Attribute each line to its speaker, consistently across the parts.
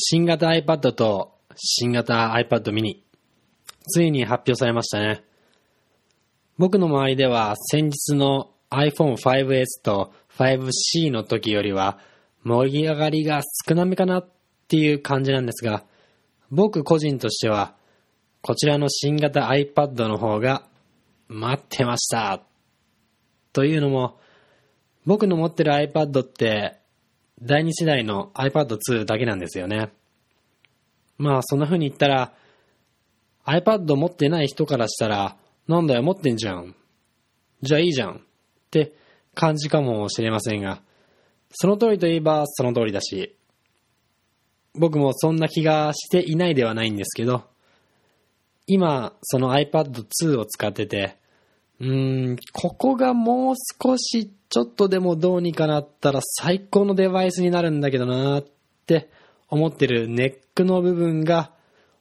Speaker 1: 新型 iPad と新型 iPad mini、ついに発表されましたね。僕の周りでは先日の iPhone 5S と 5C の時よりは盛り上がりが少なめかなっていう感じなんですが、僕個人としてはこちらの新型 iPad の方が待ってましたというのも僕の持ってる iPad って第2世代の iPad2 だけなんですよね。まあそんな風に言ったら iPad 持ってない人からしたらなんだよ持ってんじゃん。じゃあいいじゃんって感じかもしれませんがその通りといえばその通りだし僕もそんな気がしていないではないんですけど今その iPad2 を使っててうーん、ここがもう少しちょっとでもどうにかなったら最高のデバイスになるんだけどなーって思ってるネックの部分が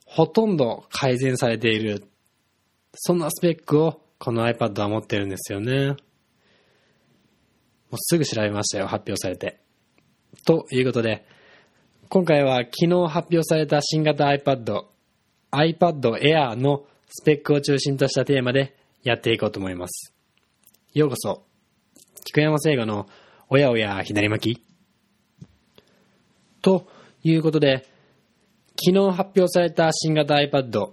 Speaker 1: ほとんど改善されている。そんなスペックをこの iPad は持ってるんですよね。もうすぐ調べましたよ、発表されて。ということで、今回は昨日発表された新型 iPad、iPad Air のスペックを中心としたテーマでやっていこうと思います。ようこそ、菊山聖吾のおやおや左巻きということで、昨日発表された新型 iPad、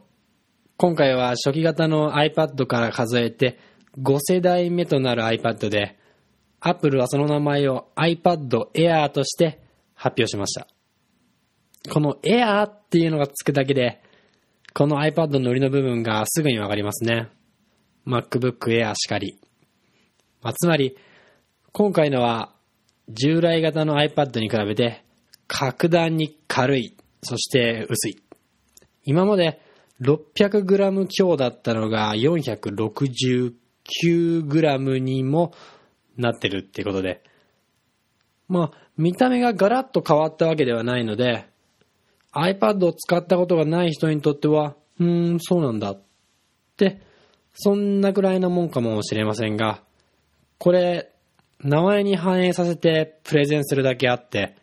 Speaker 1: 今回は初期型の iPad から数えて5世代目となる iPad で、Apple はその名前を iPad Air として発表しました。この Air っていうのがつくだけで、この iPad の売りの部分がすぐにわかりますね。MacBook Air しかり。まあ、つまり、今回のは従来型の iPad に比べて格段に軽い、そして薄い。今まで 600g 強だったのが 469g にもなってるってことで、まあ、見た目がガラッと変わったわけではないので、iPad を使ったことがない人にとっては、うーん、そうなんだってそんなくらいのもんかもしれませんが、これ、名前に反映させてプレゼンするだけあって、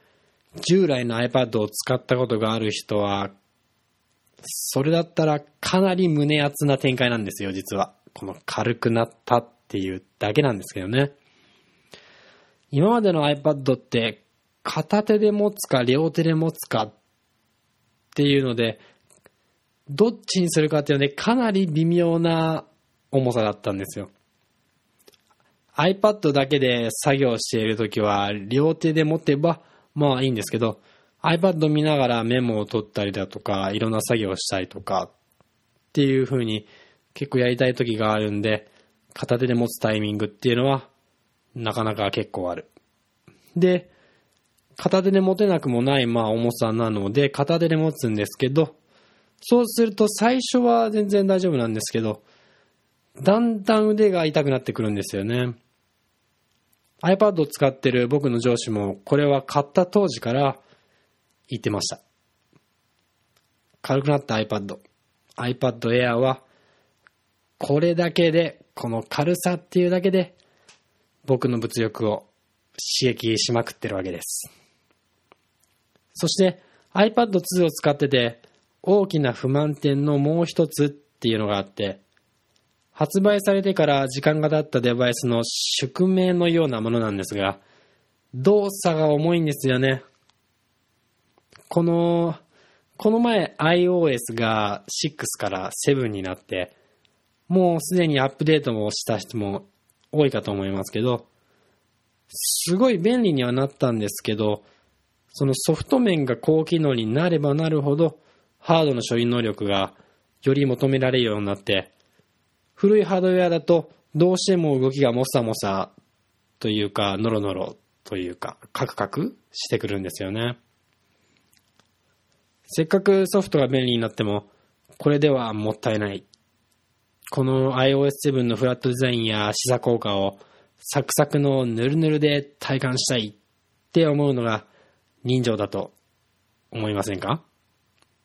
Speaker 1: 従来の iPad を使ったことがある人は、それだったらかなり胸熱な展開なんですよ、実は。この軽くなったっていうだけなんですけどね。今までの iPad って片手で持つか両手で持つかっていうので、どっちにするかっていうのでかなり微妙な重さだったんですよ。iPad だけで作業しているときは、両手で持てば、まあいいんですけど、iPad 見ながらメモを取ったりだとか、いろんな作業をしたりとか、っていう風に結構やりたい時があるんで、片手で持つタイミングっていうのは、なかなか結構ある。で、片手で持てなくもない、まあ重さなので、片手で持つんですけど、そうすると最初は全然大丈夫なんですけど、だんだん腕が痛くなってくるんですよね。iPad を使ってる僕の上司も、これは買った当時から言ってました。軽くなった iPad。iPad Air は、これだけで、この軽さっていうだけで、僕の物欲を刺激しまくってるわけです。そして iPad2 を使ってて、大きな不満点のもう一つっていうのがあって、発売されてから時間が経ったデバイスの宿命のようなものなんですが、動作が重いんですよね。この、この前 iOS が6から7になって、もうすでにアップデートもした人も多いかと思いますけど、すごい便利にはなったんですけど、そのソフト面が高機能になればなるほど、ハードの処理能力がより求められるようになって、古いハードウェアだと、どうしても動きがもさもさというか、ノロノロというか、カクカクしてくるんですよね。せっかくソフトが便利になっても、これではもったいない。この iOS7 のフラットデザインや視差効果をサクサクのヌルヌルで体感したいって思うのが人情だと思いませんか？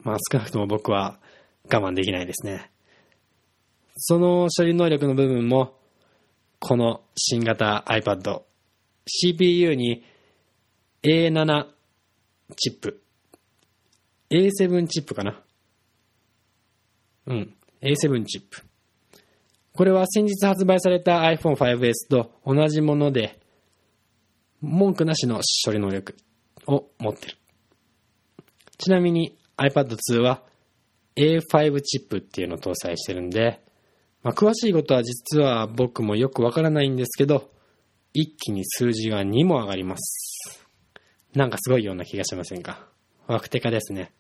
Speaker 1: まあ少なくとも僕は我慢できないですね。その処理能力の部分も、この新型 iPad、CPU に A7 チップ、A7 チップかな。うん。A7 チップ。これは先日発売された iPhone 5S と同じもので、文句なしの処理能力を持ってる。ちなみに iPad 2は A5 チップっていうのを搭載してるんで、まあ、詳しいことは実は僕もよくわからないんですけど、一気に数字が2も上がります。なんかすごいような気がしませんか？ワクテカですね。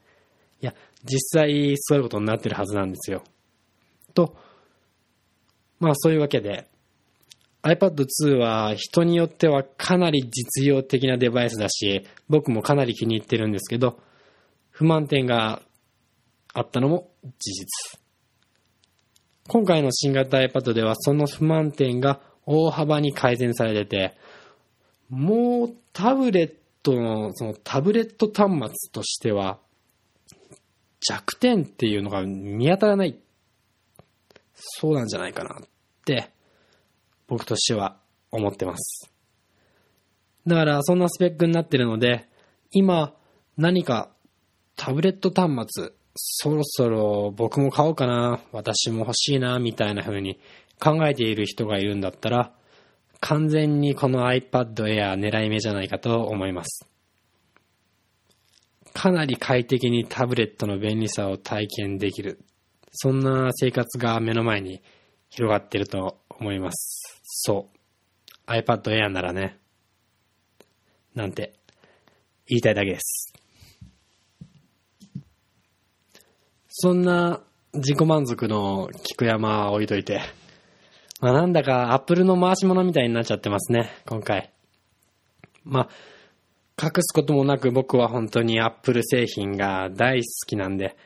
Speaker 1: いや、実際そういうことになってるはずなんですよ。と、まあそういうわけで、iPad 2は人によってはかなり実用的なデバイスだし、僕もかなり気に入ってるんですけど、不満点があったのも事実。今回の新型 iPad ではその不満点が大幅に改善されてて、もうタブレットの、そのタブレット端末としては、弱点っていうのが見当たらない。そうなんじゃないかなって、僕としては思ってます。だからそんなスペックになってるので、今何かタブレット端末、そろそろ僕も買おうかな、私も欲しいな、みたいな風に考えている人がいるんだったら、完全にこの iPad Air 狙い目じゃないかと思います。かなり快適にタブレットの便利さを体験できる。そんな生活が目の前に広がってると思います。そう。iPad Air ならね。なんて言いたいだけです。そんな自己満足の菊山は置いといて、まあなんだかアップルの回し物みたいになっちゃってますね、今回。まあ、隠すこともなく僕は本当にアップル製品が大好きなんで、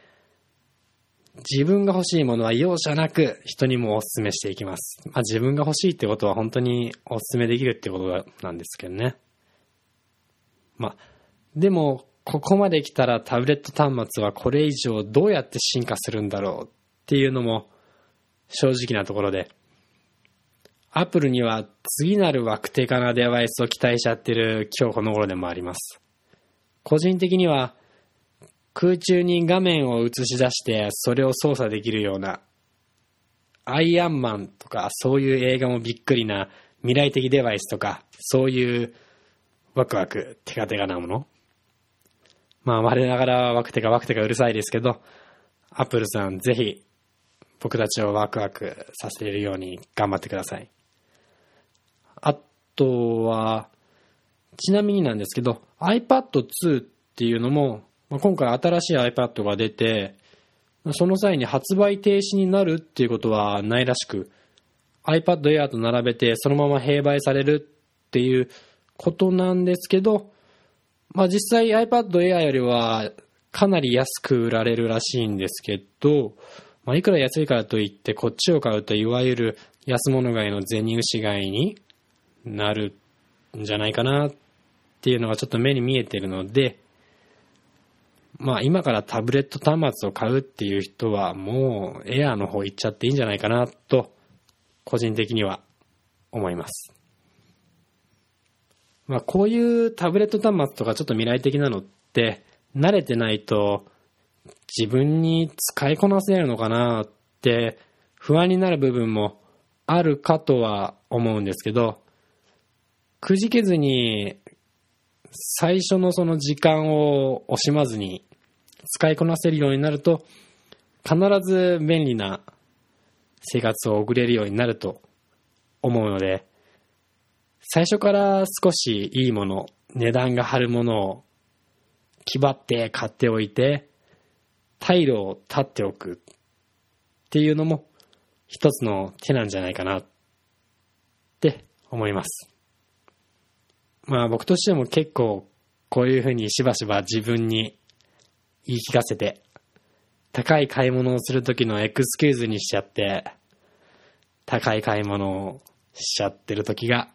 Speaker 1: 自分が欲しいものは容赦なく人にもお勧めしていきます。まあ自分が欲しいってことは本当にお勧めできるってことなんですけどね。まあ、でもここまで来たらタブレット端末はこれ以上どうやって進化するんだろうっていうのも正直なところで、アップルには次なる枠手化なデバイスを期待しちゃってる今日この頃でもあります。個人的には空中に画面を映し出してそれを操作できるようなアイアンマンとかそういう映画もびっくりな未来的デバイスとかそういうワクワクテカテカなものまあ、我ながらワクテカワクテカうるさいですけど、アップルさんぜひ僕たちをワクワクさせるように頑張ってください。あとは、ちなみになんですけど、iPad2 っていうのも、まあ今回新しい iPad が出て、その際に発売停止になるっていうことはないらしく、iPad Air と並べてそのまま併売されるっていうことなんですけど、まあ実際 iPad Air よりはかなり安く売られるらしいんですけど、まあいくら安いからといってこっちを買うといわゆる安物買いの銭牛買いになるんじゃないかなっていうのがちょっと目に見えてるので、まあ今からタブレット端末を買うっていう人はもうエアーの方行っちゃっていいんじゃないかなと個人的には思います。まあ、こういうタブレット端末とかちょっと未来的なのって、慣れてないと自分に使いこなせるのかなって不安になる部分もあるかとは思うんですけど、くじけずに最初のその時間を惜しまずに使いこなせるようになると、必ず便利な生活を送れるようになると思うので、最初から少しいいもの、値段が張るものを気張って買っておいて、退路を立っておくっていうのも一つの手なんじゃないかなって思います。まあ僕としても結構こういうふうにしばしば自分に言い聞かせて、高い買い物をするときのエクスキューズにしちゃって、高い買い物をしちゃってる時が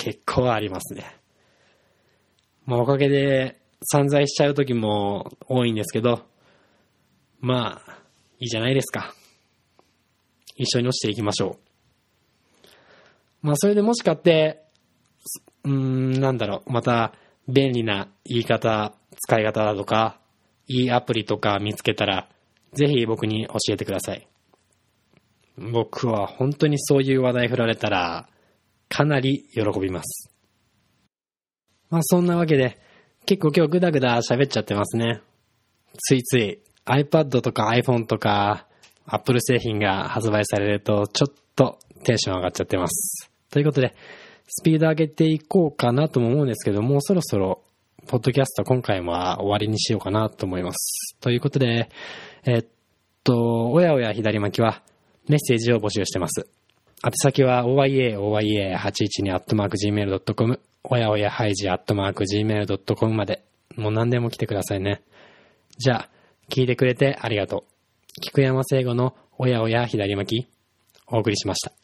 Speaker 1: 結構ありますね。まあおかげで散財しちゃう時も多いんですけど、まあ、いいじゃないですか。一緒に落ちていきましょう。まあそれでもし買って、うーん、なんだろう、また便利な言い方、使い方だとか、いいアプリとか見つけたら、ぜひ僕に教えてください。僕は本当にそういう話題振られたら、かなり喜びます。まあそんなわけで、結構今日グダグダ喋っちゃってますね。ついつい iPad とか iPhone とか Apple 製品が発売されるとちょっとテンション上がっちゃってます。ということで、スピード上げていこうかなとも思うんですけど、もうそろそろ、ポッドキャスト今回も終わりにしようかなと思います。ということで、えっと、おやおや左巻きはメッセージを募集してます。宛先は oyaoya812-gmail.com おやおやハイジ gmail.com までもう何でも来てくださいね。じゃあ、聞いてくれてありがとう。菊山聖吾のおやおや左巻きお送りしました。